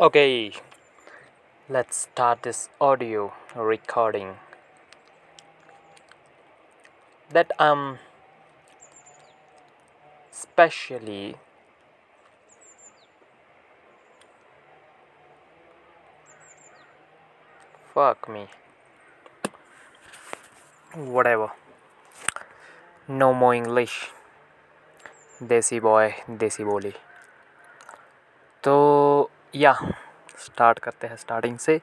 Okay, let's start this audio recording. That I'm specially fuck me. Whatever. No more English. Desi boy, desi boli so. या start करते हैं starting से।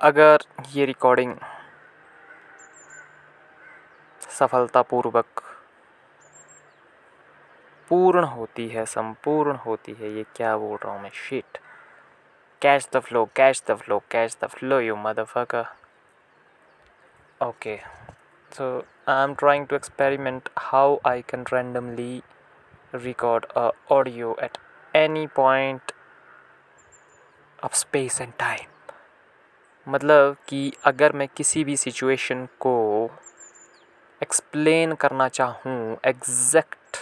अगर ये recording सफलतापूर्वक पूर्ण होती है, संपूर्ण होती है, ये क्या बोल रहा हूँ मैं? Shit catch the flow catch the flow catch the flow you motherfucker okay. So, i'm trying to experiment how i can randomly record a audio at any point of space and time. मतलब कि अगर मैं किसी भी situation को explain करना चाहूँ exact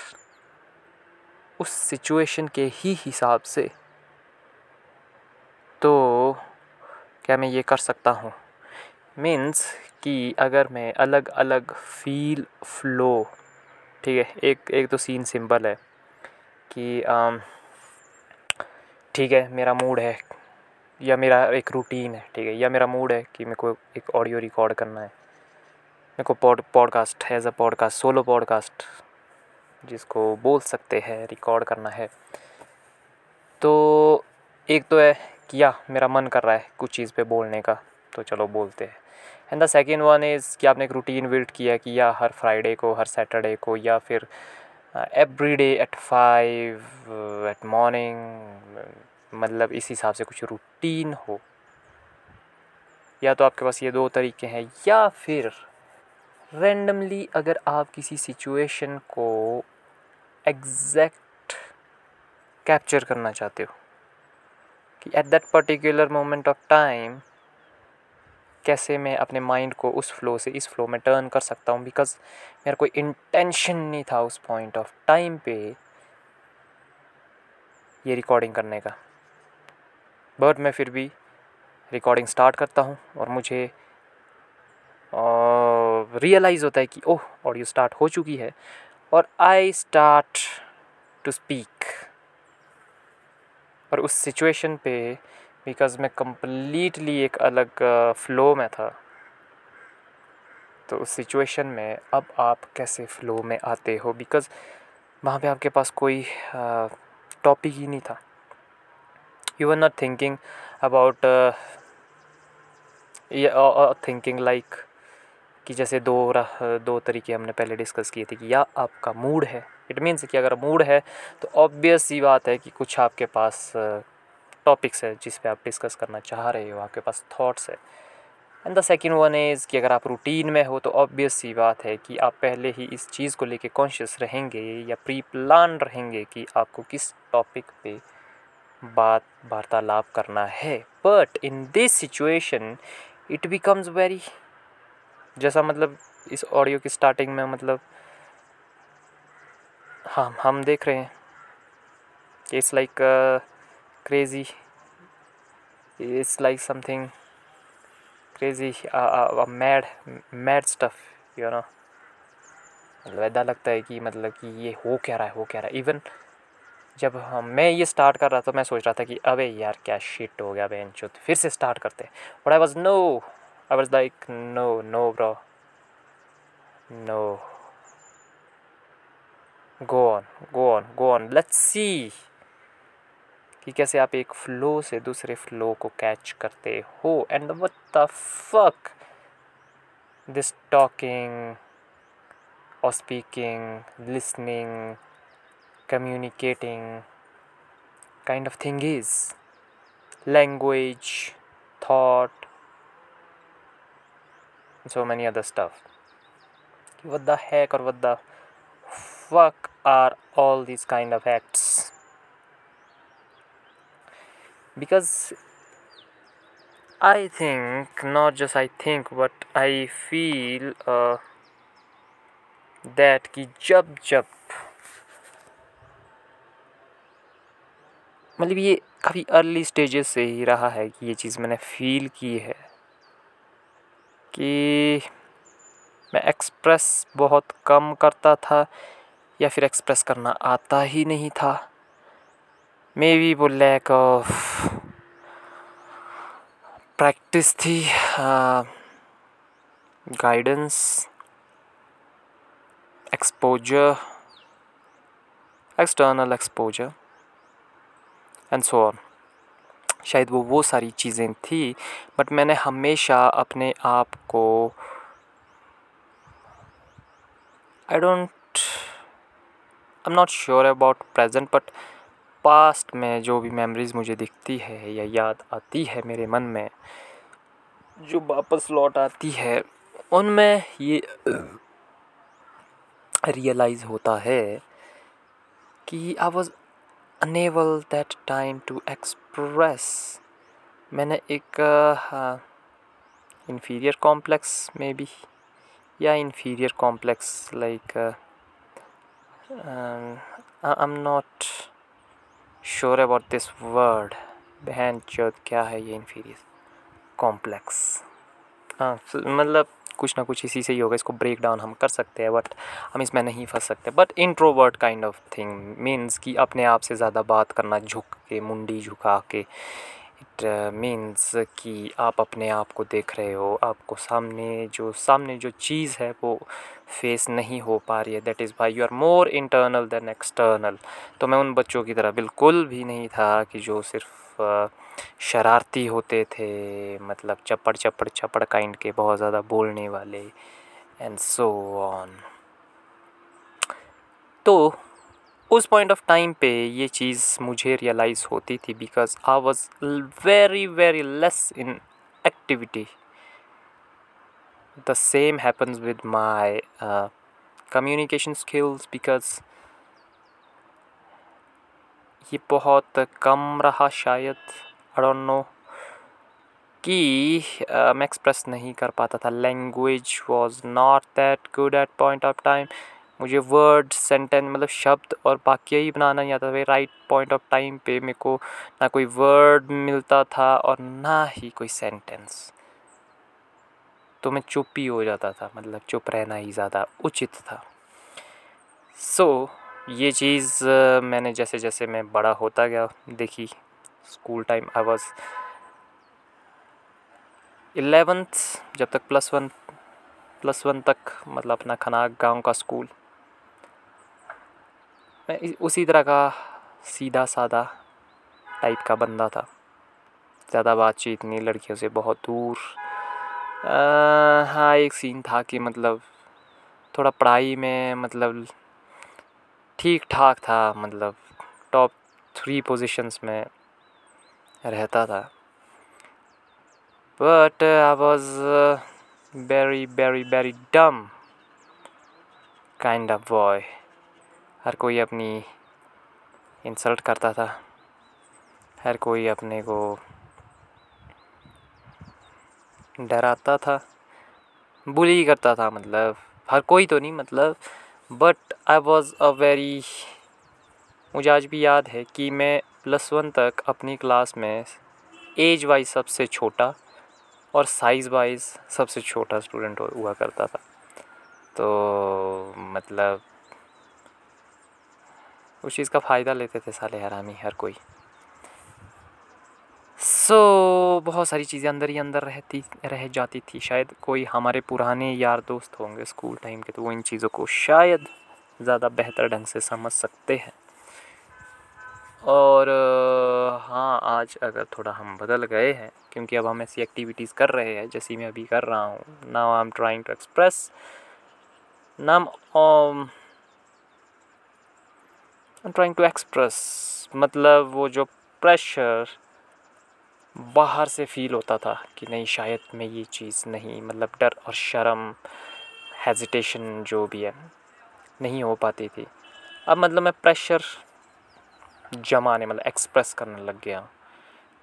उस सिचुएशन के ही हिसाब से तो क्या मैं ये कर सकता हूँ? मीन्स कि अगर मैं अलग अलग फील फ्लो ठीक है, एक एक तो सीन सिंपल है कि ठीक है, मेरा मूड है, या मेरा एक रूटीन है, ठीक है, या मेरा मूड है कि मेरे को एक ऑडियो रिकॉर्ड करना है। मेरे को pod podcast as a podcast solo podcast जिसको बोल सकते हैं रिकॉर्ड करना है। तो एक तो है कि या, मेरा मन कर रहा है कुछ चीज़ पे बोलने का तो चलो बोलते हैं। And the second one is कि आपने एक रूटीन बिल्ड किया कि या, हर फ्राइडे को, हर सैटरडे को, या फिर every day at five at morning मतलब इस हिसाब से कुछ रूटीन हो। या तो आपके पास ये दो तरीके हैं, या फिर रेंडमली अगर आप किसी सिचुएशन को एग्जैक्ट कैप्चर करना चाहते हो, कि at that particular moment of time कैसे मैं अपने माइंड को उस फ्लो से, इस फ्लो में टर्न कर सकता हूँ? बिकॉज़ मेरा कोई इंटेंशन नहीं था उस पॉइंट ऑफ़ टाइम पे ये रिकॉर्डिंग करने का। बट मैं फिर भी रिकॉर्डिंग स्टार्ट करता हूँ और मुझे रियलाइज़ होता है कि, ओह ऑडियो स्टार्ट हो चुकी है। और आई स्टार्ट टू स्पीक और उस सिचुएशन पे बिकॉज़ मैं कम्प्लीटली एक अलग फ़्लो में था। तो उस सिचुएशन में अब आप कैसे फ़्लो में आते हो? बिकॉज़ वहाँ पे आपके पास कोई टॉपिक ही नहीं था। You are not thinking about thinking like कि जैसे दो दो तरीके हमने पहले डिस्कस किए थे कि या आपका मूड है। इट मीन्स कि अगर मूड है तो ऑब्वियस सी बात है कि कुछ आपके पास टॉपिक्स है जिस पे आप डिस्कस करना चाह रहे हो, आपके पास थॉट्स है। And the second one is कि अगर आप रूटीन में हो तो ऑब्वियस सी बात है कि आप पहले ही इस चीज़ को लेके कॉन्शियस रहेंगे या प्री प्लान रहेंगे कि आपको किस टॉपिक पे बात, वार्तालाप करना है। But in this situation it becomes very जैसा मतलब इस ऑडियो की स्टार्टिंग में मतलब हम हम देख रहे हैं। It's like crazy. It's like something crazy uh, uh, mad mad stuff you know. मतलब ऐसा लगता है कि मतलब कि ये हो क्या रहा है हो क्या रहा है। इवन जब हम मैं ये स्टार्ट कर रहा था मैं सोच रहा था कि अबे यार क्या शिट हो गया बहन चुत फिर से स्टार्ट करते but I was no I was like no no bro no go on go on go on let's see कि कैसे आप एक फ्लो से दूसरे फ्लो को कैच करते हो? And what the fuck this talking और speaking listening communicating kind of thing is language thought so many other stuff. What the heck or what the fuck are all these because I think not just I think but I feel uh, that कि जब जब मतलब ये काफ़ी early stages से ही रहा है कि ये चीज़ मैंने फ़ील की है कि मैं एक्सप्रेस बहुत कम करता था या फिर एक्सप्रेस करना आता ही नहीं था। बी वो लैक ऑफ़ प्रैक्टिस थी guidance exposure external exposure and so on शायद वो वो सारी चीज़ें थी बट मैंने हमेशा अपने आप को I don't I am not sure about present but past में जो भी मेमोरीज़ मुझे दिखती है या याद आती है मेरे मन में, जो वापस लौट आती है, उनमें ये रियलाइज़ होता है कि I was unable that time to express मैंने एक इन्फीरियर कॉम्प्लेक्स में भी, या inferior complex like I am not sure about this word बहन चौथ क्या है ये इन्फीरियर कॉम्प्लेक्स हाँ मतलब कुछ ना कुछ इसी से ही होगा, इसको ब्रेक डाउन हम कर सकते हैं बट हम इसमें नहीं फंस सकते। But introvert kind of thing means कि अपने आप से ज़्यादा बात करना, झुक के, मुंडी झुका के इट मीन्स कि आप अपने आप को देख रहे हो, आपको सामने जो सामने जो चीज़ है वो फेस नहीं हो पा रही है। That is why you are more internal than external तो मैं उन बच्चों की तरह बिल्कुल भी नहीं था कि जो सिर्फ़ शरारती होते थे मतलब चप्पड़ चप्पड़ चप्पड़ काइंड के, बहुत ज़्यादा बोलने वाले एंड सो ऑन तो उस पॉइंट ऑफ़ टाइम पे ये चीज़ मुझे रियलाइज़ होती थी because I was very very less in activity the same happens with my communication skills because ये बहुत कम रहा शायद। आई डोंट नो कि मैं एक्सप्रेस नहीं कर पाता था। Language was not that good at point of time मुझे वर्ड सेंटेंस मतलब शब्द और वाक्य ही बनाना नहीं आता था। राइट पॉइंट ऑफ़ टाइम पे मेरे को ना कोई वर्ड मिलता था और ना ही कोई सेंटेंस तो मैं चुप ही हो जाता था मतलब चुप रहना ही ज़्यादा उचित था। सो so, ये चीज़ मैंने जैसे जैसे मैं बड़ा होता गया देखी school time I was eleventh जब तक प्लस वन प्लस वन तक मतलब अपना खनाग गाँव का स्कूल मैं उसी तरह का सीधा सादा टाइप का बंदा था। ज़्यादा बातचीत नहीं लड़कियों से बहुत दूर। आ, हाँ एक सीन था कि मतलब थोड़ा पढ़ाई में मतलब ठीक ठाक था मतलब टॉप थ्री पोजीशंस में रहता था। But I was very very very dumb kind of boy हर कोई अपनी इंसल्ट करता था। हर कोई अपने को डराता था। बुली करता था मतलब। हर कोई तो नहीं मतलब। But I was a very मुझे आज भी याद है कि मैं प्लस वन तक अपनी क्लास में एज वाइज सबसे छोटा और साइज़ वाइज सबसे छोटा स्टूडेंट हुआ करता था। तो मतलब उस चीज़ का फ़ायदा लेते थे साले हरामी हर कोई। सो so, बहुत सारी चीज़ें अंदर ही अंदर रहती रह जाती थी। शायद कोई हमारे पुराने यार दोस्त होंगे स्कूल टाइम के तो वो इन चीज़ों को शायद ज़्यादा बेहतर ढंग से समझ सकते हैं। और हाँ आज अगर थोड़ा हम बदल गए हैं क्योंकि अब हम ऐसी एक्टिविटीज़ कर रहे हैं जैसी मैं अभी कर रहा हूँ। Now I am trying to express नाम ट्राइंग टू एक्सप्रेस मतलब वो जो प्रेशर बाहर से फ़ील होता था कि नहीं, शायद मैं ये चीज़ नहीं मतलब डर और शर्म हेजिटेशन जो भी है, नहीं हो पाती थी। अब मतलब मैं प्रेशर जमाने मतलब एक्सप्रेस करने लग गया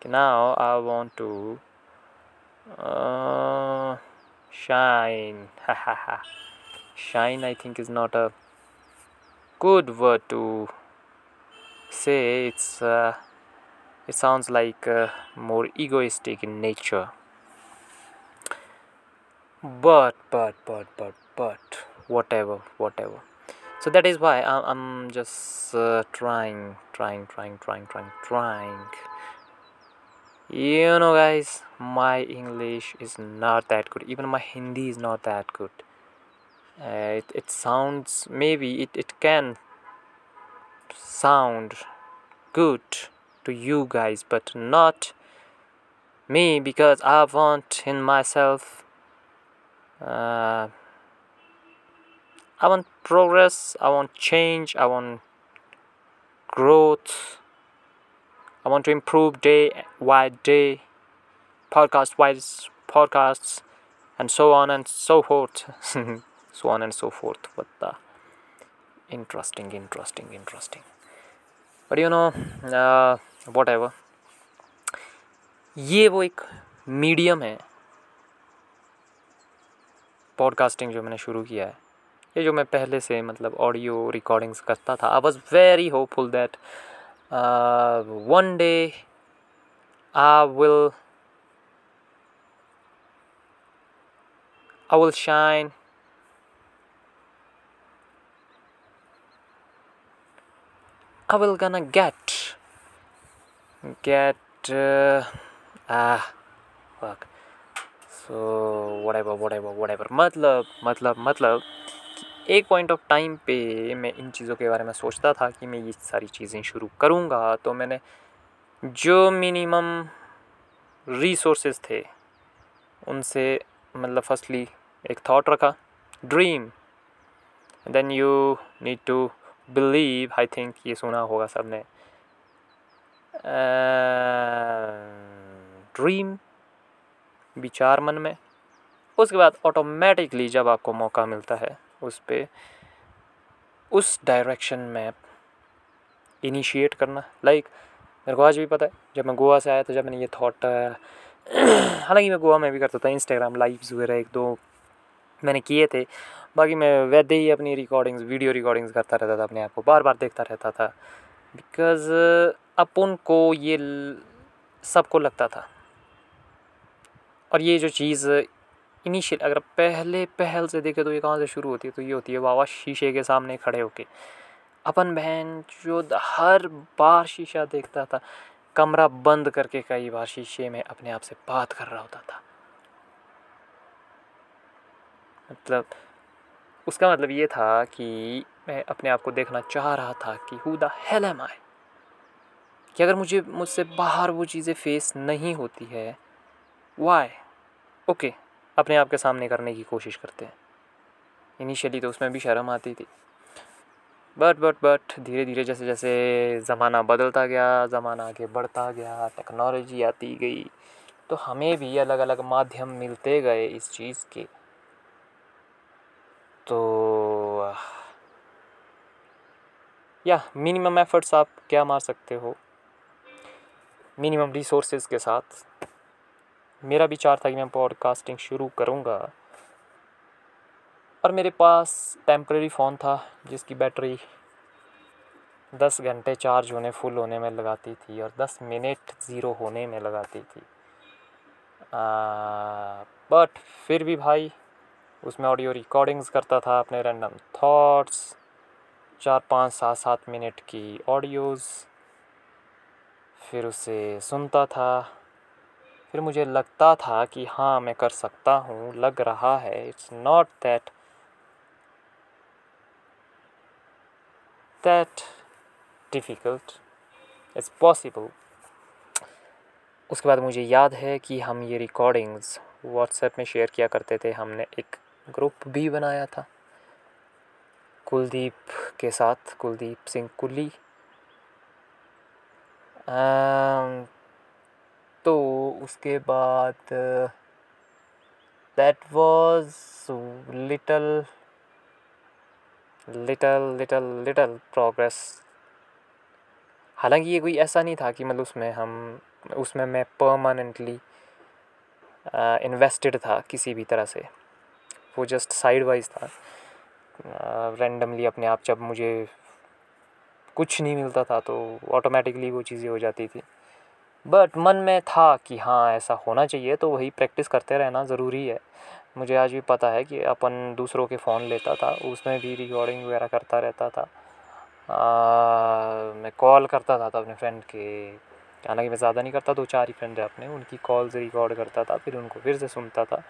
कि ना आई वांट टू शाइन हा shine I think is not a good word say it's uh, it sounds like uh, more egoistic in nature. But but but but but whatever whatever. So that is why i'm, I'm just uh, trying trying trying trying trying trying. You know guys my english is not that good. Even my hindi is not that good. Uh, it, it sounds maybe it, it can sound good to you guys but not me because i want in myself uh, i want progress i want change i want growth I want to improve day by day, podcast wise podcasts, and so on and so forth. so on and so forth. What the interesting interesting interesting. But you know what uh, ever ये वो एक medium है podcasting जो मैंने शुरू किया है। ये जो मैं पहले से मतलब ऑडियो रिकॉर्डिंग्स करता था I was very hopeful that one day I will I will shine I will gonna get get uh, ah fuck. So whatever whatever whatever. मतलब मतलब मतलब एक पॉइंट ऑफ़ टाइम पे मैं इन चीज़ों के बारे में सोचता था कि मैं ये सारी चीज़ें शुरू करूँगा तो मैंने जो मिनिमम रिसोर्सेज थे उनसे मतलब फर्स्टली एक थॉट रखा dream then you need to believe I think ये सुना होगा सबने ड्रीम विचार मन में। उसके बाद ऑटोमेटिकली जब आपको मौका मिलता है उस पर उस डायरेक्शन में इनिशिएट करना। लाइक like, मेरे को आज भी पता है जब मैं गोवा से आया था जब मैंने ये थॉट हालाँकि मैं गोवा में भी करता था इंस्टाग्राम लाइव्स वगैरह एक दो मैंने किए थे। बाकी मैं वैसे ही अपनी रिकॉर्डिंग्स वीडियो रिकॉर्डिंग्स करता रहता था, अपने आप को बार बार देखता रहता था। बिकॉज़ अपन को ये सबको लगता था। और ये जो चीज़ इनिशियल अगर पहले पहल से देखे तो ये कहाँ से शुरू होती है? तो ये होती है बाबा शीशे के सामने खड़े होके। अपन बहन जो हर बार शीशा देखता था, कमरा बंद करके कई बार शीशे में अपने आप से बात कर रहा होता था। मतलब उसका मतलब ये था कि मैं अपने आप को देखना चाह रहा था कि who the hell am I कि अगर मुझे, मुझसे बाहर वो चीज़ें फेस नहीं होती है वाई ओके अपने आप के सामने करने की कोशिश करते हैं। इनिशियली तो उसमें भी शर्म आती थी। बट बट बट धीरे धीरे जैसे जैसे ज़माना बदलता गया, ज़माना आगे बढ़ता गया टेक्नोलॉजी आती गई तो हमें भी अलग अलग माध्यम मिलते गए इस चीज़ के। तो या मिनिमम एफर्ट्स आप क्या मार सकते हो? मिनिमम रिसोर्सेज के साथ। मेरा विचार था कि मैं पॉडकास्टिंग शुरू करूँगा। और मेरे पास टेम्प्रेरी फ़ोन था, जिसकी बैटरी दस घंटे चार्ज होने फुल होने में लगाती थी और दस मिनट ज़ीरो होने में लगाती थी। बट फिर भी भाई उसमें ऑडियो रिकॉर्डिंग्स करता था अपने रैंडम थॉट्स चार पाँच सात सात मिनट की ऑडियोज़ फिर उसे सुनता था। फिर मुझे लगता था कि हाँ मैं कर सकता हूँ, लग रहा है। It's not that that difficult it's possible उसके बाद मुझे याद है कि हम ये रिकॉर्डिंग्स व्हाट्सएप में शेयर किया करते थे। हमने एक ग्रुप भी बनाया था। कुलदीप के साथ, कुलदीप सिंह कुली तो उसके बाद that was little little little little progress हालाँकि ये कोई ऐसा नहीं था कि मतलब उसमें हम, उसमें मैं परमानेंटली इन्वेस्टेड था किसी भी तरह से। वो जस्ट साइड वाइज था रेंडमली अपने आप जब मुझे कुछ नहीं मिलता था तो ऑटोमेटिकली वो चीज़ें हो जाती थी। बट मन में था कि हाँ ऐसा होना चाहिए तो वही प्रैक्टिस करते रहना ज़रूरी है। मुझे आज भी पता है कि अपन दूसरों के फ़ोन लेता था उसमें भी रिकॉर्डिंग वगैरह करता रहता था। आ, मैं कॉल करता था, था अपने फ्रेंड के। हालाँकि मैं ज़्यादा नहीं करता दो चार ही फ्रेंड है अपने उनकी कॉल्स रिकॉर्ड करता था फिर उनको फिर से सुनता था।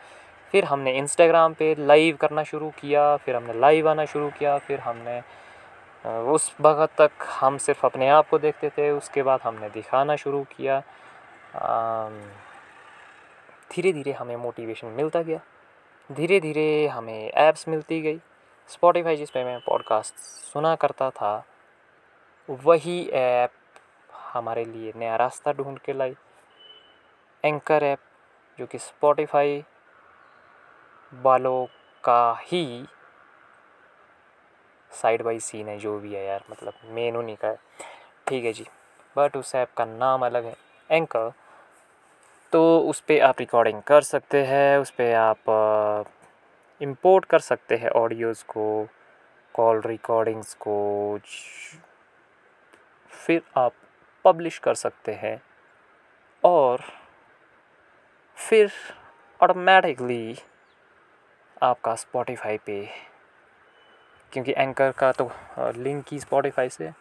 फिर हमने इंस्टाग्राम पे लाइव करना शुरू किया, फिर हमने लाइव आना शुरू किया, फिर हमने उस वक्त तक हम सिर्फ़ अपने आप को देखते थे, उसके बाद हमने दिखाना शुरू किया। धीरे धीरे हमें मोटिवेशन मिलता गया। धीरे धीरे हमें ऐप्स मिलती गई। स्पॉटिफाई जिस पे मैं पॉडकास्ट सुना करता था, वही ऐप हमारे लिए नया रास्ता ढूंढ के लाई। एंकर ऐप जो कि स्पॉटिफाई वालों का ही साइड बाई सीन है, जो भी है यार मतलब मेन उन्हीं का है। ठीक है जी बट उस ऐप का नाम अलग है एंकर तो उस पर आप रिकॉर्डिंग कर सकते हैं, उस पर आप इंपोर्ट कर सकते हैं ऑडियोज़ को कॉल रिकॉर्डिंग्स को, फिर आप पब्लिश कर सकते हैं। और फिर ऑटोमेटिकली आपका स्पॉटिफाई पे। क्योंकि एंकर का तो लिंक ही स्पॉटिफाई से।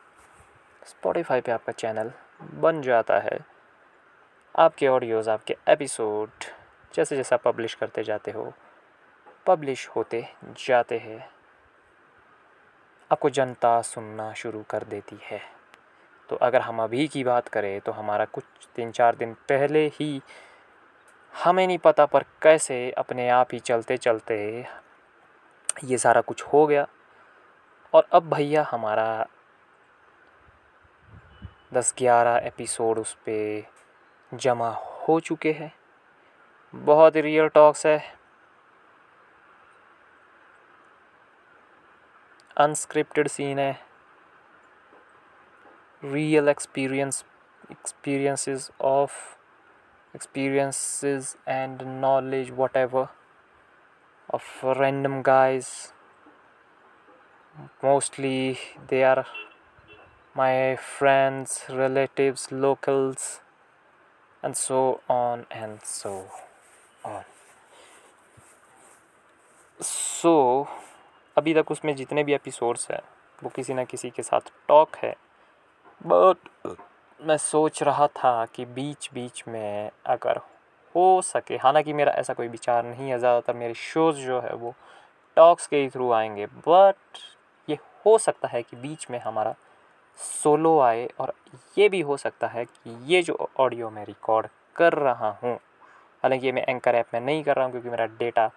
स्पॉटिफाई पे आपका चैनल बन जाता है। आपके ऑडियोज़ आपके एपिसोड जैसे जैसे आप पब्लिश करते जाते हो पब्लिश होते जाते हैं। आपको जनता सुनना शुरू कर देती है। तो अगर हम अभी की बात करें तो हमारा कुछ तीन चार दिन पहले ही हमें नहीं पता पर कैसे अपने आप ही चलते चलते ये सारा कुछ हो गया। और अब भैया हमारा दस ग्यारह एपिसोड उस पर जमा हो चुके हैं। बहुत रियल टॉक्स है। अनस्क्रिप्टेड सीन है। Real experience, experiences of and knowledge whatever of random guys mostly they are my friends, relatives, locals, and so on and so on. So, अभी तक उसमें जितने भी एपिसोड्स हैं, वो किसी ना किसी के साथ टॉक है बट मैं सोच रहा था कि बीच बीच में अगर हो सके, हालाँकि मेरा ऐसा कोई विचार नहीं है, ज़्यादातर मेरे शोज़ जो है वो टॉक्स के ही थ्रू आएँगे बट ये हो सकता है कि बीच में हमारा सोलो आए और ये भी हो सकता है कि ये जो ऑडियो मैं रिकॉर्ड कर रहा हूँ, हालाँकि ये मैं एंकर ऐप में नहीं कर रहा हूँ क्योंकि मेरा डेटा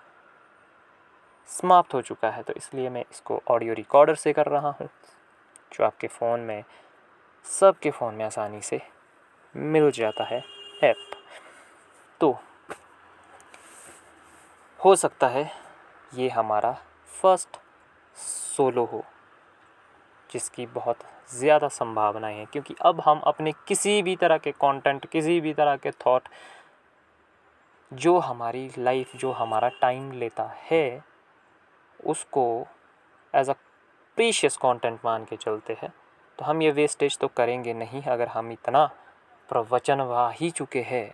समाप्त हो चुका है तो इसलिए मैं इसको ऑडियो रिकॉर्डर से कर रहा हूँ, जो आपके फ़ोन में सबके फ़ोन में आसानी से मिल जाता है ऐप। तो हो सकता है ये हमारा फ़र्स्ट सोलो हो, जिसकी बहुत ज़्यादा संभावनाएँ हैं, क्योंकि अब हम अपने किसी भी तरह के कंटेंट किसी भी तरह के थॉट जो हमारी लाइफ जो हमारा टाइम लेता है, उसको एज अ प्रीशियस कंटेंट मान के चलते हैं। हम ये वेस्टेज तो करेंगे नहीं, अगर हम इतना प्रवचन वा ही चुके हैं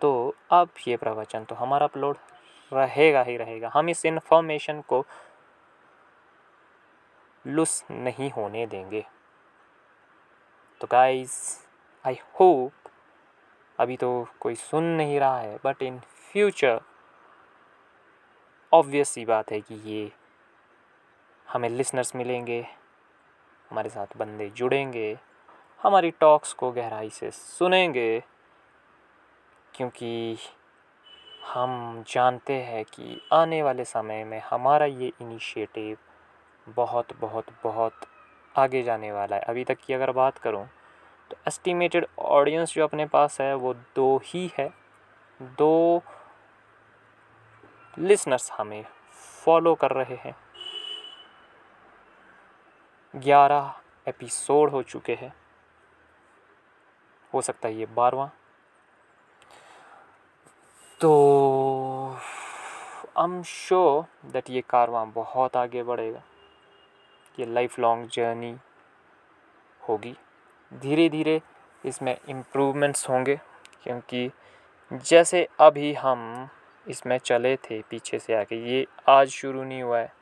तो अब ये प्रवचन तो हमारा अपलोड रहेगा ही रहेगा। हम इस इन्फॉर्मेशन को लुस नहीं होने देंगे। तो गाइस आई होप अभी तो कोई सुन नहीं रहा है but in future obviously बात है कि ये हमें लिसनर्स मिलेंगे। हमारे साथ बंदे जुड़ेंगे, हमारी टॉक्स को गहराई से सुनेंगे, क्योंकि हम जानते हैं कि आने वाले समय में हमारा ये इनिशिएटिव बहुत बहुत बहुत आगे जाने वाला है। अभी तक की अगर बात करूँ तो एस्टिमेटेड ऑडियंस जो अपने पास है, वो दो ही है। दो लिसनर्स हमें फॉलो कर रहे हैं। ग्यारह एपिसोड हो चुके हैं। हो सकता है ये बारवा तो आई एम श्योर दैट ये कारवां बहुत आगे बढ़ेगा। ये लाइफ लॉन्ग जर्नी होगी। धीरे धीरे इसमें इम्प्रूवमेंट्स होंगे, क्योंकि जैसे अभी हम इसमें चले थे पीछे से आके ये आज शुरू नहीं हुआ है।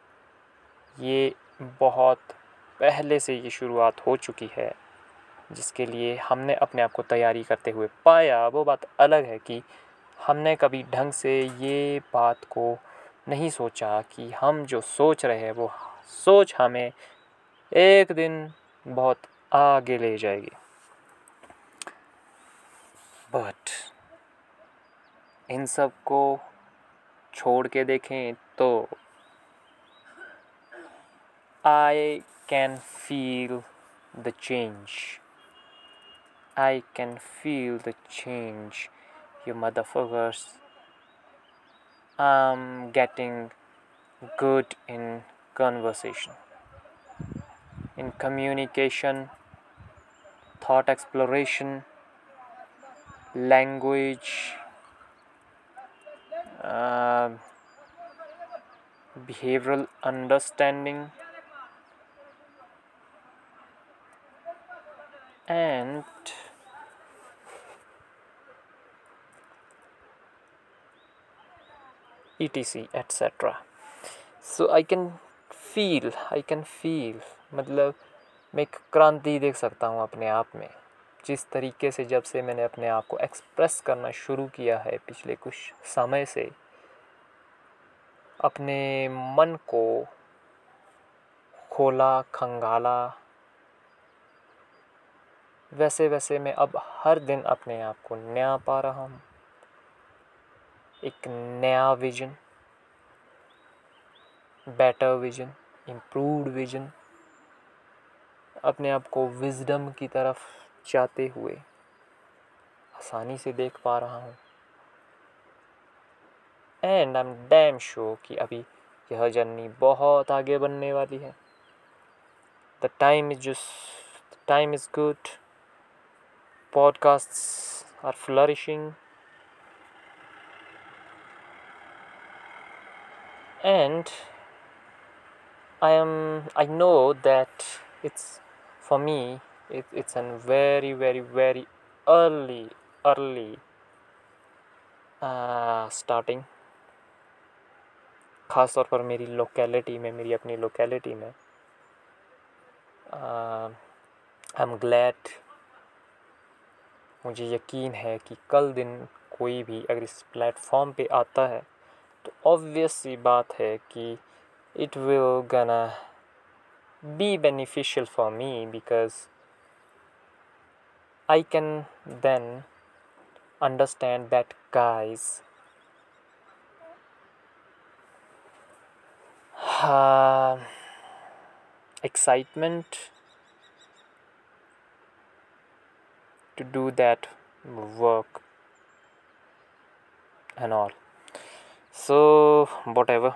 ये बहुत पहले से ये शुरुआत हो चुकी है, जिसके लिए हमने अपने आप को तैयारी करते हुए पाया। वो बात अलग है कि हमने कभी ढंग से ये बात को नहीं सोचा कि हम जो सोच रहे हैं, वो सोच हमें एक दिन बहुत आगे ले जाएगी। बट इन सबको छोड़ के देखें तो आई can feel the change. I can feel the change, you motherfuckers. I'm getting good in conversation, in communication, thought exploration, language, uh, behavioral understanding. And etc etc so, I can feel, I can feel मतलब मैं एक क्रांति देख सकता हूँ अपने आप में। जिस तरीके से जब से मैंने अपने आप को एक्सप्रेस करना शुरू किया है पिछले कुछ समय से, अपने मन को खोला, खंगाला वैसे वैसे मैं अब हर दिन अपने आप को नया पा रहा हूँ। एक नया vision better vision improved vision अपने आप को विजडम की तरफ़ जाते हुए आसानी से देख पा रहा हूँ। And I am damn sure कि अभी यह जर्नी बहुत आगे बढ़ने वाली है। The time is just time is good podcast are flourishing and I am I know that it's for me it, it's a very very very early early uh, starting ख़ास तौर पर मेरी लोकेलिटी में मेरी अपनी लोकेलिटी में I am glad मुझे यकीन है कि कल दिन कोई भी अगर इस प्लेटफॉर्म पे आता है तो ऑब्वियस ये बात है कि it will gonna be beneficial for me because I can then understand that guys excitement uh, to do that work and all. So ever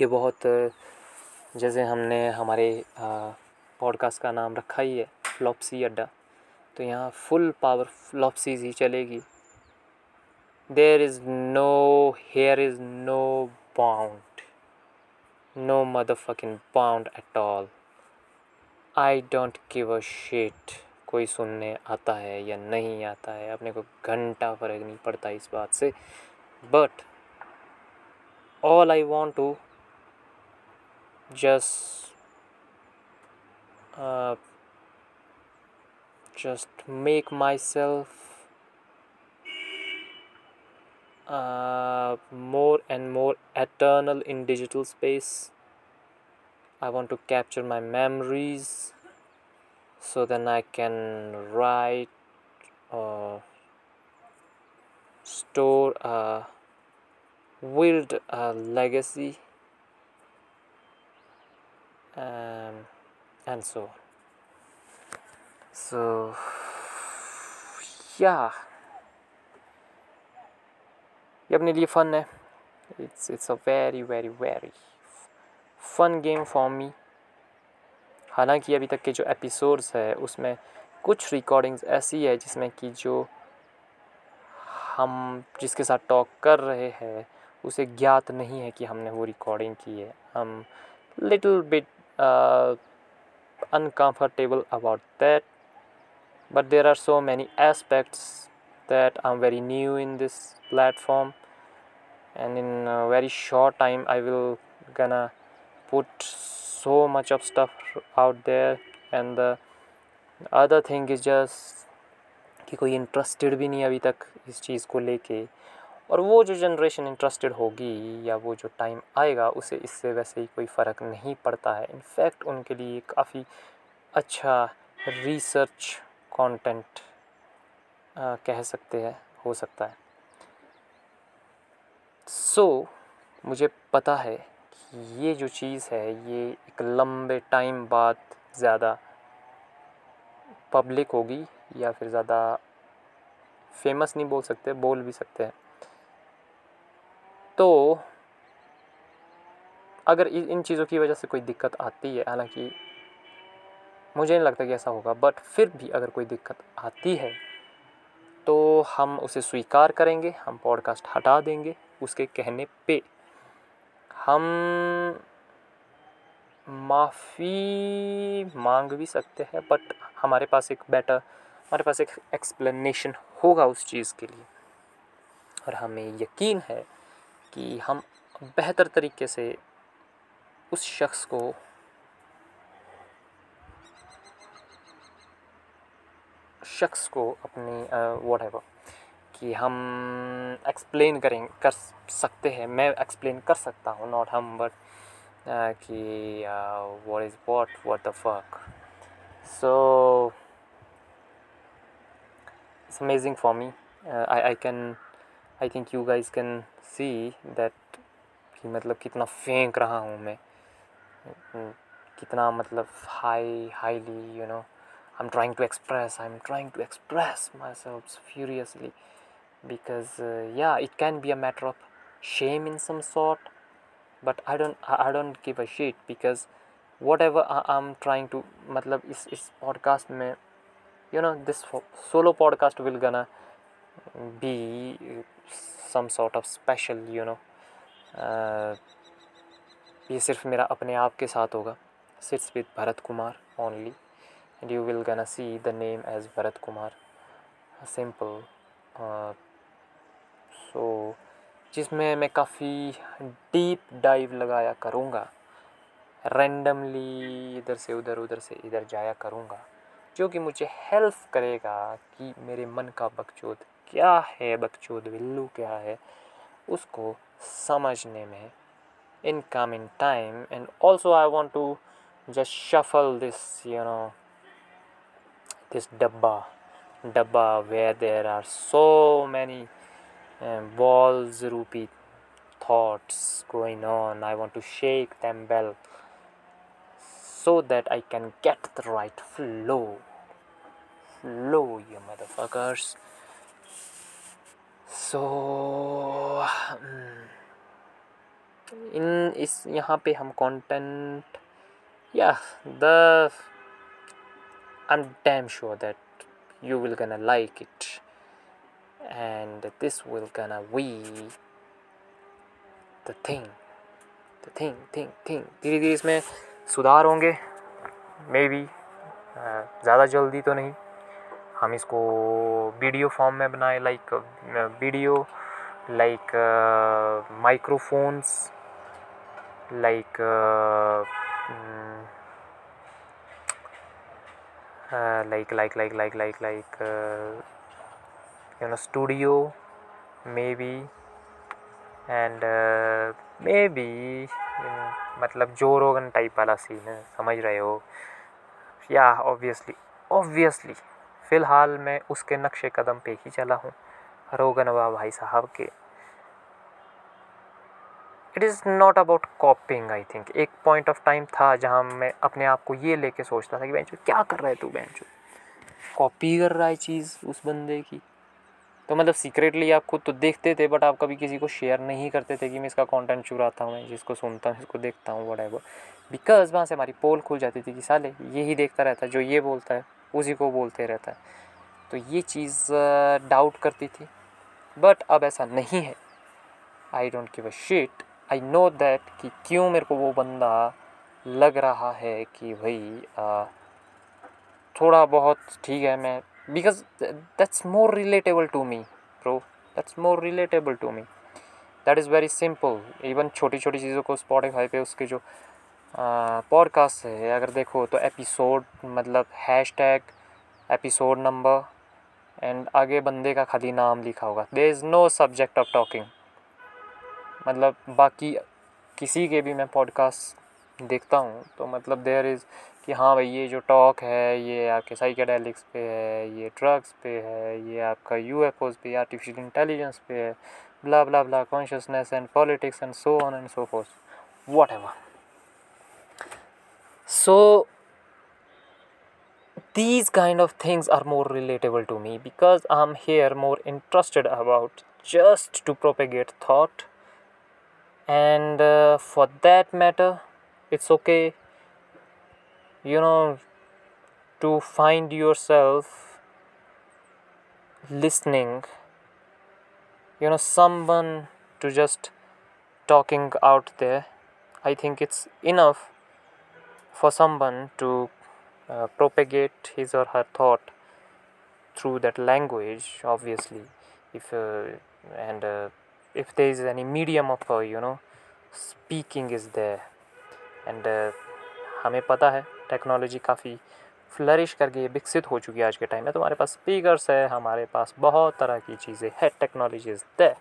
ये बहुत, जैसे हमने हमारे पॉडकास्ट का नाम रखा ही है फ्लॉपसी अड्डा। तो यहाँ फुल पावर फ्लॉपसीज ही चलेगी। There is no here is no bound no mother fucking bound at all I don't give a shit कोई सुनने आता है या नहीं आता है, अपने को घंटा फ़र्क नहीं पड़ता इस बात से। But all I want to just just make my self more and more eternal in digital space I want to capture my memories so then I can write or store a build a legacy um, and so on so yeah ये अपने लिए फ़न है it's it's a very very very fun game for me हालाँकि अभी तक के जो episodes है, उसमें कुछ रिकॉर्डिंग्स ऐसी है जिसमें कि जो हम जिसके साथ टॉक कर रहे हैं, उसे ज्ञात नहीं है कि हमने वो रिकॉर्डिंग की है। हम little bit uncomfortable about that but there are so many aspects that I'm very new in this platform, and in a very short time, I will gonna put so much of stuff out there. And the other thing is just कि कोई interested भी नहीं अभी तक इस चीज़ को लेके। और वो जो जनरेशन इंटरेस्टेड होगी या वो जो टाइम आएगा उसे इससे वैसे ही कोई फ़र्क नहीं पड़ता है। इनफैक्ट उनके लिए काफ़ी अच्छा रिसर्च कंटेंट कह सकते हैं हो सकता है। सो so, मुझे पता है ये जो चीज़ है, ये एक लंबे टाइम बाद ज़्यादा पब्लिक होगी या फिर ज़्यादा फ़ेमस नहीं बोल सकते, बोल भी सकते हैं। तो अगर इन चीज़ों की वजह से कोई दिक्कत आती है, हालाँकि मुझे नहीं लगता कि ऐसा होगा बट फिर भी अगर कोई दिक्कत आती है तो हम उसे स्वीकार करेंगे, हम पॉडकास्ट हटा देंगे, उसके कहने पे। हम माफ़ी मांग भी सकते हैं बट हमारे पास एक बेटर हमारे पास एक एक्सप्लेनेशन होगा उस चीज़ के लिए। और हमें यकीन है कि हम बेहतर तरीके से उस शख्स को शख्स को अपनी वॉट है कि हम एक्सप्लेन करें कर सकते हैं। मैं एक्सप्लेन कर सकता हूँ नॉट हम बट कि what is what what the fuck so it's amazing for me I I can I think you guys can see that कि मतलब कितना फेंक रहा हूँ मैं। कितना मतलब high highly you know I am trying to express I am trying to express my self furiously because uh, yeah it can be a matter of shame in some sort but i don't i don't give a shit because whatever I, i'm trying to matlab is is podcast mein you know this solo podcast will gonna be some sort of special you know uh, ये सिर्फ मेरा अपने आप के साथ होगा sits with Bharat Kumar only and you will gonna see the name as Bharat Kumar simple so जिसमें मैं काफ़ी डीप डाइव लगाया करूँगा। रैंडमली इधर से, उधर उधर से, इधर जाया करूँगा, जो कि मुझे हेल्प करेगा कि मेरे मन का बकचोद क्या है, बकचोद विल्लू क्या है, उसको समझने में in coming time and also I want to just shuffle this you know this dabba dabba where there are so many and balls rupee thoughts going on i want to shake them well so that i can get the right flow flow you motherfuckers so in is यहाँ पे हम content yeah the I'm damn sure that you will gonna like it And this will gonna be the thing. The thing thing thing. धीरे धीरे इसमें सुधार होंगे। May be ज़्यादा जल्दी तो नहीं। हम इसको वीडियो फॉर्म में बनाए like video like microphones like like like like like like like you know studio, maybe and maybe मतलब जो रोगन टाइप वाला सीन है समझ रहे हो? या ऑब्वियसली ऑब्वियसली फ़िलहाल मैं उसके नक्शे कदम पे ही चला हूँ रोगन वा भाई साहब के। It is not about coping I think एक पॉइंट ऑफ़ टाइम था जहाँ मैं अपने आप को ये लेके सोचता था कि बेंचो क्या कर रहा है तू बेंचो कॉपी कर रहा है चीज़ उस बंदे की। तो मतलब सीक्रेटली आप खुद तो देखते थे बट आप कभी किसी को शेयर नहीं करते थे कि मैं इसका कंटेंट चुराता हूँ जिसको सुनता हूँ, इसको देखता हूँ वट एवर बिकॉज़ वहाँ से हमारी पोल खुल जाती थी कि साले, यही देखता रहता है जो ये बोलता है, उसी को बोलते रहता है। तो ये चीज़ डाउट करती थी। बट अब ऐसा नहीं है। I don't give a shit I know that कि क्यों मेरे को वो बंदा लग रहा है कि भाई थोड़ा बहुत ठीक है, मैं because that's more relatable to me, bro. That's more relatable to me. That is very simple even छोटी छोटी चीज़ों को स्पॉटिफाई पे उसके जो पॉडकास्ट है, अगर देखो तो एपिसोड मतलब hashtag episode number and आगे बंदे का खाली नाम लिखा होगा। There is no subject of talking मतलब बाकी किसी के भी मैं पॉडकास्ट देखता हूँ तो मतलब देयर इज़ कि हाँ भाई, ये जो टॉक है, ये आपके साइकेडेलिक्स पे है, ये ड्रग्स पे है, ये आपका यू एफ़ ओज पे आर्टिफिशियल इंटेलिजेंस पे है blah blah blah consciousness and politics and so on and so forth whatever so these kind of things are more relatable to me because I am here more interested about just to propagate thought and for that matter it's okay you know to find yourself listening you know someone to just talking out there i think it's enough for someone to uh, propagate his or her thought through that language obviously if uh, and uh, if there is any medium of uh, you know speaking is there and uh, हमें पता है technology काफ़ी flourish करके विकसित हो चुकी है आज के टाइम में। तो हमारे पास स्पीकर्स है, हमारे पास बहुत तरह की चीज़ें है टेक्नोलॉजी इज़ द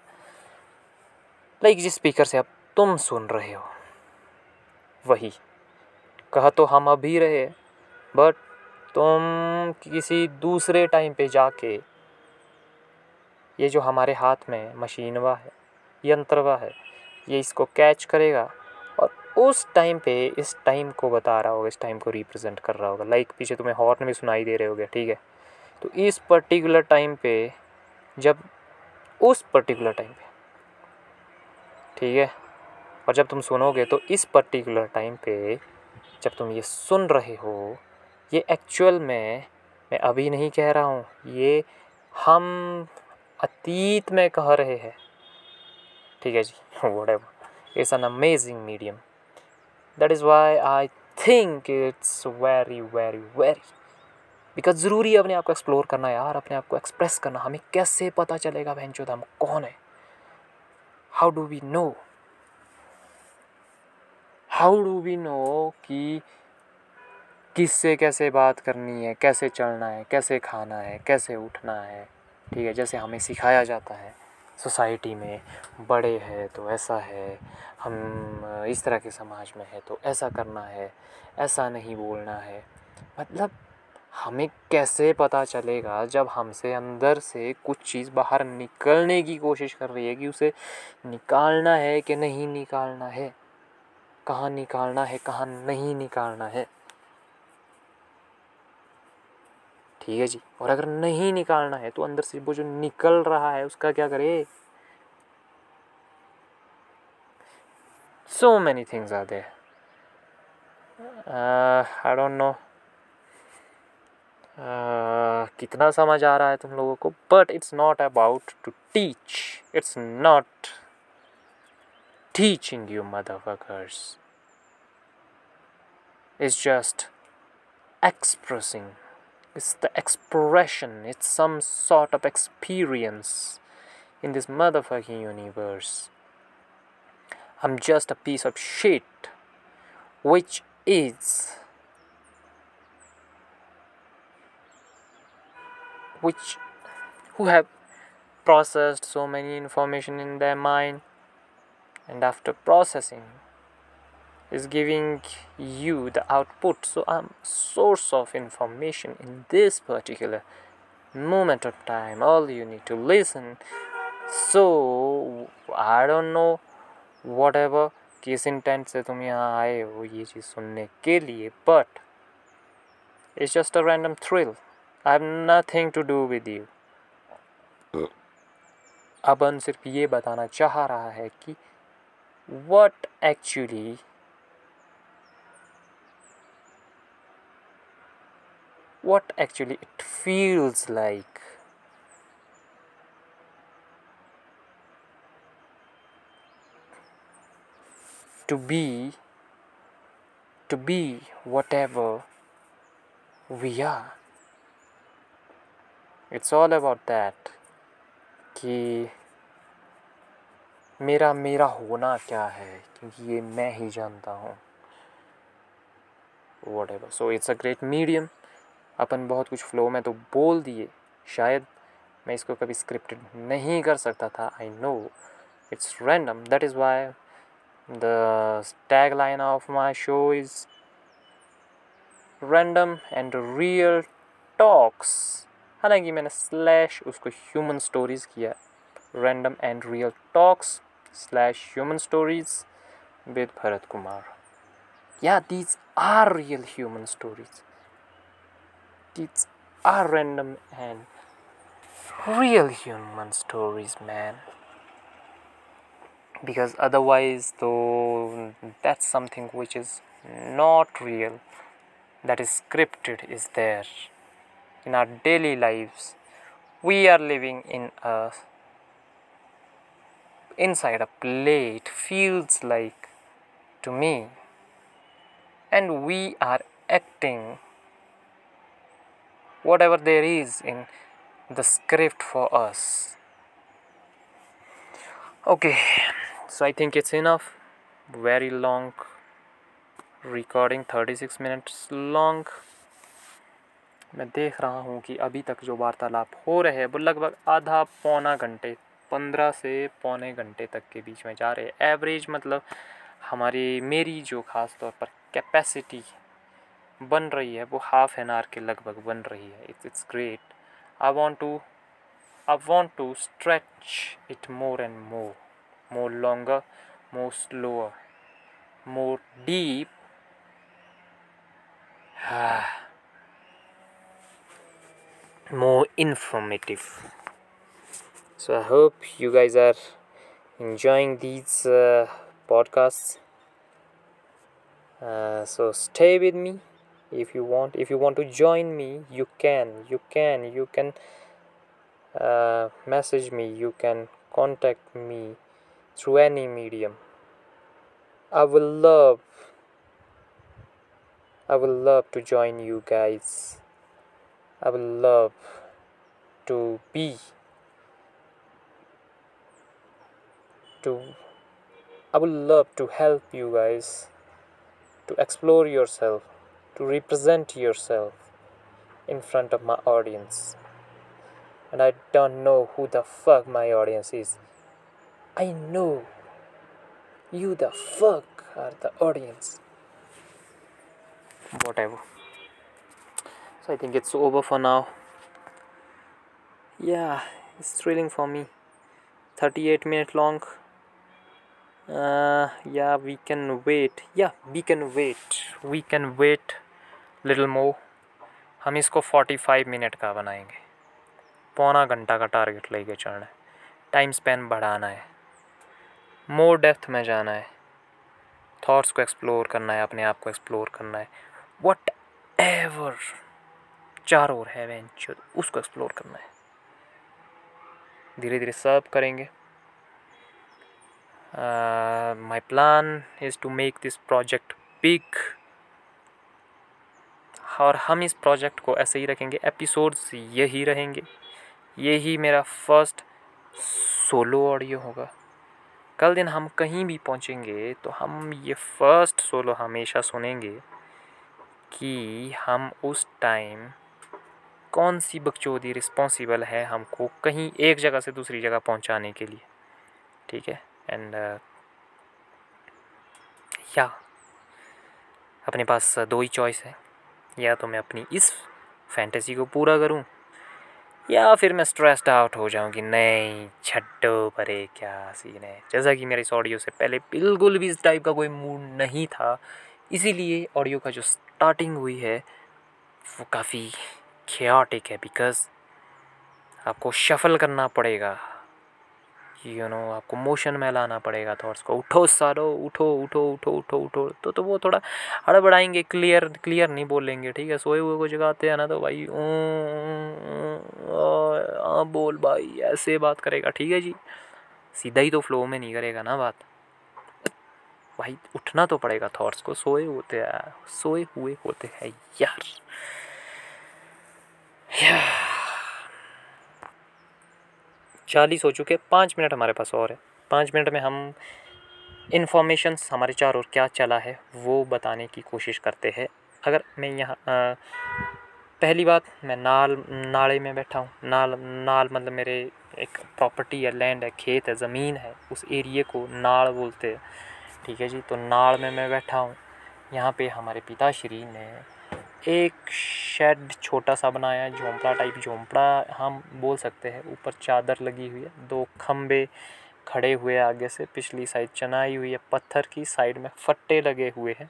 लाइक जिस स्पीकर से अब तुम सुन रहे हो, वही। कह तो हम अभी रहे बट तुम किसी दूसरे टाइम पे जाके, ये जो हमारे हाथ में मशीनवा है यंत्रवा है, ये इसको कैच करेगा उस टाइम पे इस टाइम को बता रहा होगा, इस टाइम को रिप्रेजेंट कर रहा होगा। लाइक पीछे तुम्हें हॉर्न भी सुनाई दे रहे होगे, ठीक है? तो इस पर्टिकुलर टाइम पे, जब, उस पर्टिकुलर टाइम पे, ठीक है? और जब तुम सुनोगे तो इस पर्टिकुलर टाइम पे, जब तुम ये सुन रहे हो, ये एक्चुअल में, मैं अभी नहीं कह रहा हूँ, ये हम अतीत में कह रहे हैं। ठीक है जी? Whatever it's an amazing medium that is why I think it's very very very because ज़रूरी है अपने आप को एक्सप्लोर करना यार, अपने आप को एक्सप्रेस करना। हमें कैसे पता चलेगा बहन चौथ हम कौन है? How do we know how do we know कि किससे कैसे बात करनी है, कैसे चलना है, कैसे खाना है, कैसे उठना है? ठीक है, जैसे हमें सिखाया जाता है। सोसाइटी में बड़े हैं तो ऐसा है, हम इस तरह के समाज में है तो ऐसा करना है, ऐसा नहीं बोलना है। मतलब हमें कैसे पता चलेगा जब हमसे अंदर से कुछ चीज़ बाहर निकलने की कोशिश कर रही है कि उसे निकालना है कि नहीं निकालना है? कहाँ निकालना है, कहाँ नहीं निकालना है? ठीक है जी। और अगर नहीं निकालना है तो अंदर से वो जो निकल रहा है, उसका क्या करे? So many things are there I don't know कितना समझ आ रहा है तुम लोगों को? But it's not about to teach it's not teaching you motherfuckers. It's just expressing It's the expression, it's some sort of experience in this motherfucking universe. I'm just a piece of shit, which is. which who have processed so many information in their mind and after processing is giving you the output so i'm source of information in this particular moment of time all you need to listen so i don't know whatever किस intent से तुम यहाँ आए हो ये चीज़ सुनने के लिए but it's just a random thrill I have nothing to do with you अबन सिर्फ ये बताना चाह रहा है कि what actually what actually it feels like. To be to be whatever we are. It's all about that कि मेरा मेरा होना क्या है, क्योंकि ये मैं ही जानता हूँ। Whatever so it's a great medium अपन बहुत कुछ फ्लो में तो बोल दिए। शायद मैं इसको कभी स्क्रिप्टेड नहीं कर सकता था I know it's random that is why the tagline of my show is random and real talks हालाँकि मैंने स्लैश उसको ह्यूमन स्टोरीज़ किया। Random and real talks slash human stories with Bharat Kumar या these are real human stories. These are random and real human stories, man. Because otherwise, though, that's something which is not real, that is scripted, is there. In our daily lives, we are living in a inside a plate feels like to me and we are acting whatever there is in the script for us okay so i think it's enough very long recording 36 minutes long मैं देख रहा हूँ कि अभी तक जो वार्तालाप हो रहे हैं वो लगभग आधा पौना घंटे पंद्रह से पौने घंटे तक के बीच में जा रहे हैं एवरेज मतलब हमारी मेरी जो ख़ास तौर पर कैपेसिटी बन रही है वो हाफ़ एन आवर के लगभग बन रही है। It's it's great I want to I want to stretch it more and more more longer more slower more deep more informative. So i hope you guys are enjoying these uh, podcasts. Uh, so stay with me. If you want if you want to join me you can you can you can uh, message me you can contact me through any medium. I will love i will love to join you guys. I will love to be to I would love to help you guys to explore yourself, to represent yourself in front of my audience. And I don't know who the fuck my audience is. I know you the fuck are the audience. Whatever. So I think it's over for now. Yeah, it's thrilling for me. 38 minute long uh, yeah we can wait yeah we can wait we can wait little more हम इसको 45 minute का बनाएँगे। पौना घंटा का target लेके चलना है। टाइम स्पेन बढ़ाना है। मोर डेप्थ में जाना है। थॉट्स को एक्सप्लोर करना है, अपने आप को एक्सप्लोर करना है। वट एवर चार और है उसको एक्सप्लोर करना है। धीरे धीरे सब करेंगे my plan is to make this project big और हम इस प्रोजेक्ट को ऐसे ही रखेंगे। एपिसोड्स यही रहेंगे। यही मेरा फ़र्स्ट सोलो ऑडियो होगा। कल दिन हम कहीं भी पहुँचेंगे तो हम ये फ़र्स्ट सोलो हमेशा सुनेंगे कि हम उस टाइम कौन सी बकचोदी रिस्पॉन्सिबल है हमको कहीं एक जगह से दूसरी जगह पहुँचाने के लिए। ठीक है? एंड या uh, अपने पास दो ही चॉइस है। या तो मैं अपनी इस फैंटेसी को पूरा करूँ, या फिर मैं स्ट्रेस्ड आउट हो जाऊँ कि नहीं, छड्डो परे क्या सीन है। जैसा कि मेरे इस ऑडियो से पहले बिल्कुल भी इस टाइप का कोई मूड नहीं था, इसीलिए ऑडियो का जो स्टार्टिंग हुई है, वो काफ़ी खेटिक है बिकॉज़ आपको शफल करना पड़ेगा। यू नो आपको मोशन में लाना पड़ेगा थॉट्स को। उठो सारो उठो उठो उठो उठो उठो। तो तो वो थोड़ा हड़बड़ाएँगे क्लियर क्लियर नहीं बोलेंगे, ठीक है? सोए हुए को जगाते हैं ना तो भाई हाँ बोल भाई, ऐसे बात करेगा। ठीक है जी? सीधा ही तो फ्लो में नहीं करेगा ना बात। भाई, उठना तो पड़ेगा थॉट्स को। सोए होते हैं, सोए हुए होते हैं, यार। यार। चालीस हो चुके पाँच मिनट हमारे पास और है। पाँच मिनट में हम इन्फॉर्मेशंस हमारे चार और क्या चला है, वो बताने की कोशिश करते हैं। अगर मैं यहाँ पहली बात मैं नाल, नाले में बैठा हूँ। नाल नाल मतलब मेरे एक प्रॉपर्टी है लैंड है, खेत है, ज़मीन है, उस एरिए को नाड़ बोलते हैं। ठीक है जी? तो नाड़ में मैं बैठा हूँ। यहाँ पे हमारे पिताश्री ने एक शेड छोटा सा बनाया है, झोंपड़ा टाइप झोंपड़ा, हम बोल सकते हैं, ऊपर चादर लगी हुई है, दो खम्बे खड़े हुए आगे से, पिछली साइड चनाई हुई है, पत्थर की साइड में फट्टे लगे हुए हैं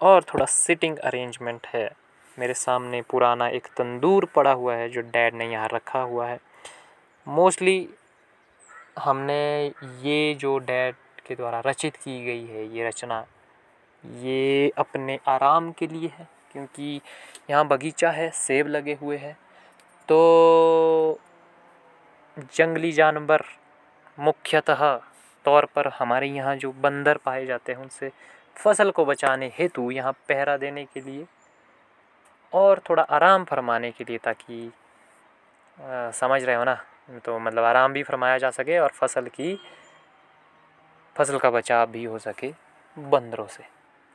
और थोड़ा सिटिंग अरेंजमेंट है। मेरे सामने पुराना एक तंदूर पड़ा हुआ है जो डैड ने यहाँ रखा हुआ है। मोस्टली हमने ये जो डैड के द्वारा रचित की गई है, ये रचना, ये अपने आराम के लिए है। क्योंकि यहाँ बगीचा है सेब लगे हुए हैं। तो जंगली जानवर मुख्यतः तौर पर हमारे यहाँ जो बंदर पाए जाते हैं उनसे फ़सल को बचाने हेतु यहाँ पहरा देने के लिए और थोड़ा आराम फरमाने के लिए ताकि आ, समझ रहे हो ना? तो मतलब आराम भी फरमाया जा सके और फ़सल की फ़सल का बचाव भी हो सके बंदरों से।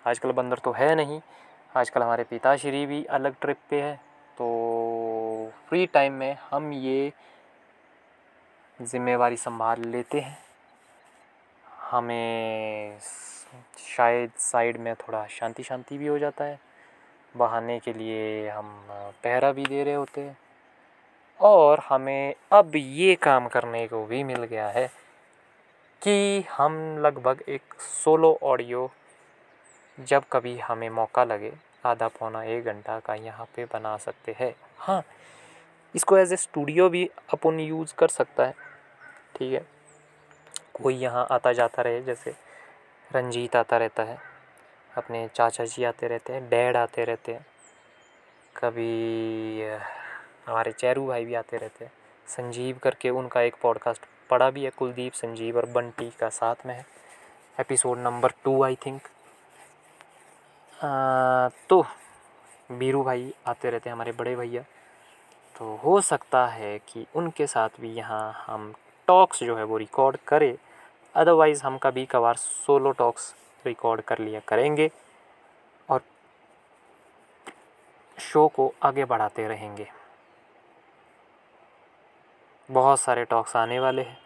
आजकल बंदर तो है नहीं। आजकल हमारे पिताश्री भी अलग ट्रिप पे है तो फ्री टाइम में हम ये ज़िम्मेवारी संभाल लेते हैं। हमें शायद साइड में थोड़ा शांति शांति भी हो जाता है। बहाने के लिए हम पहरा भी दे रहे होते हैं। और हमें अब ये काम करने को भी मिल गया है कि हम लगभग एक सोलो ऑडियो जब कभी हमें मौका लगे, आधा पौना एक घंटा का यहाँ पे बना सकते हैं। हाँ इसको एज ए स्टूडियो भी अपन यूज़ कर सकता है। ठीक है? कोई यहाँ आता जाता रहे, जैसे रंजीत आता रहता है, अपने चाचा जी आते रहते हैं, डैड आते रहते हैं, कभी हमारे चैरू भाई भी आते रहते हैं। संजीव करके उनका एक पॉडकास्ट पड़ा भी है, कुलदीप संजीव और बंटी का साथ में है। Episode number two I think तो बीरू भाई आते रहते हैं हमारे बड़े भैया। तो हो सकता है कि उनके साथ भी यहाँ हम टॉक्स जो है वो रिकॉर्ड करें। अदरवाइज़ हम कभी कभार सोलो टॉक्स रिकॉर्ड कर लिया करेंगे और शो को आगे बढ़ाते रहेंगे। बहुत सारे टॉक्स आने वाले हैं।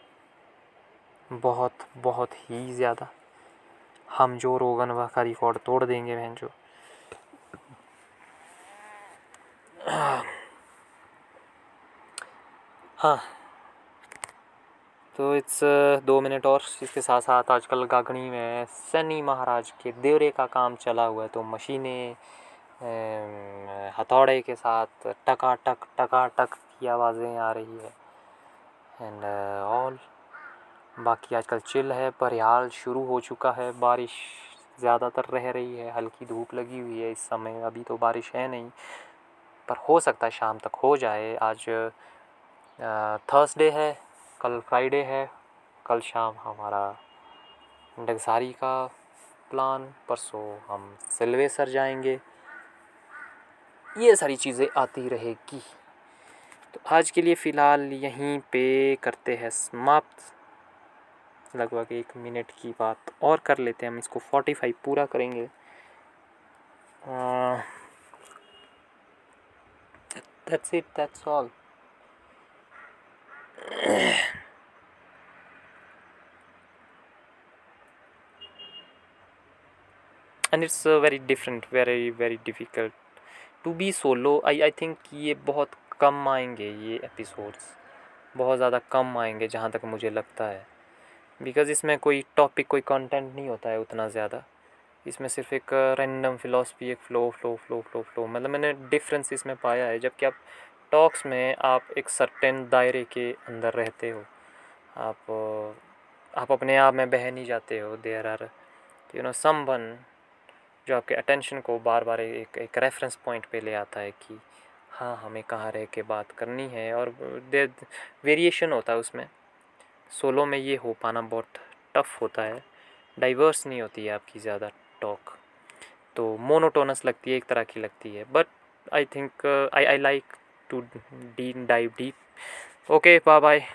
बहुत बहुत ही ज़्यादा। हम जो रोगन वह का रिकॉर्ड तोड़ देंगे बहन जो। हाँ। तो इट्स दो मिनट और इसके साथ साथ आजकल गागनी में सनी महाराज के देवरे का काम चला हुआ है तो मशीनें हथौड़े के साथ टका टक टका टक की आवाज़ें आ रही है। एंड ऑल बाकी आजकल चिल है, परिहाल शुरू हो चुका है, बारिश ज़्यादातर रह रही है, हल्की धूप लगी हुई है इस समय, अभी तो बारिश है नहीं, पर हो सकता है शाम तक हो जाए। आज थर्सडे है, कल फ्राइडे है, कल शाम हमारा डगसारी का प्लान, परसों हम सिल्वेसर जाएँगे। ये सारी चीज़ें आती रहेगी। तो आज के लिए फ़िलहाल यहीं पे करते हैं समाप्त। लगभग एक मिनट की बात और कर लेते हैं। हम इसको फोर्टी फाइव पूरा करेंगे। That's it that's all it's uh, very different very very difficult to be solo. I i think ये बहुत कम आएँगे ये एपिसोड्स बहुत ज़्यादा कम आएँगे जहाँ तक मुझे लगता है। बिकॉज़ इसमें कोई टॉपिक कोई कंटेंट नहीं होता है उतना ज़्यादा। इसमें सिर्फ़ एक रैंडम फिलोसफी एक flow flow flow flow flow मतलब मैंने डिफरेंस इसमें पाया है, जबकि आप टॉक्स में आप एक सर्टेन दायरे के अंदर रहते हो। आप आप अपने आप में बह नहीं जाते हो। There are you know someone जो आपके अटेंशन को बार बार एक एक रेफरेंस पॉइंट पे ले आता है कि हाँ हमें कहाँ रह के बात करनी है? और वेरिएशन होता है उसमें। सोलो में ये हो पाना बहुत टफ़ होता है। डाइवर्स नहीं होती है आपकी ज़्यादा टॉक तो मोनोटोनस लगती है, एक तरह की लगती है। But I think I I like to D dive deep okay bye bye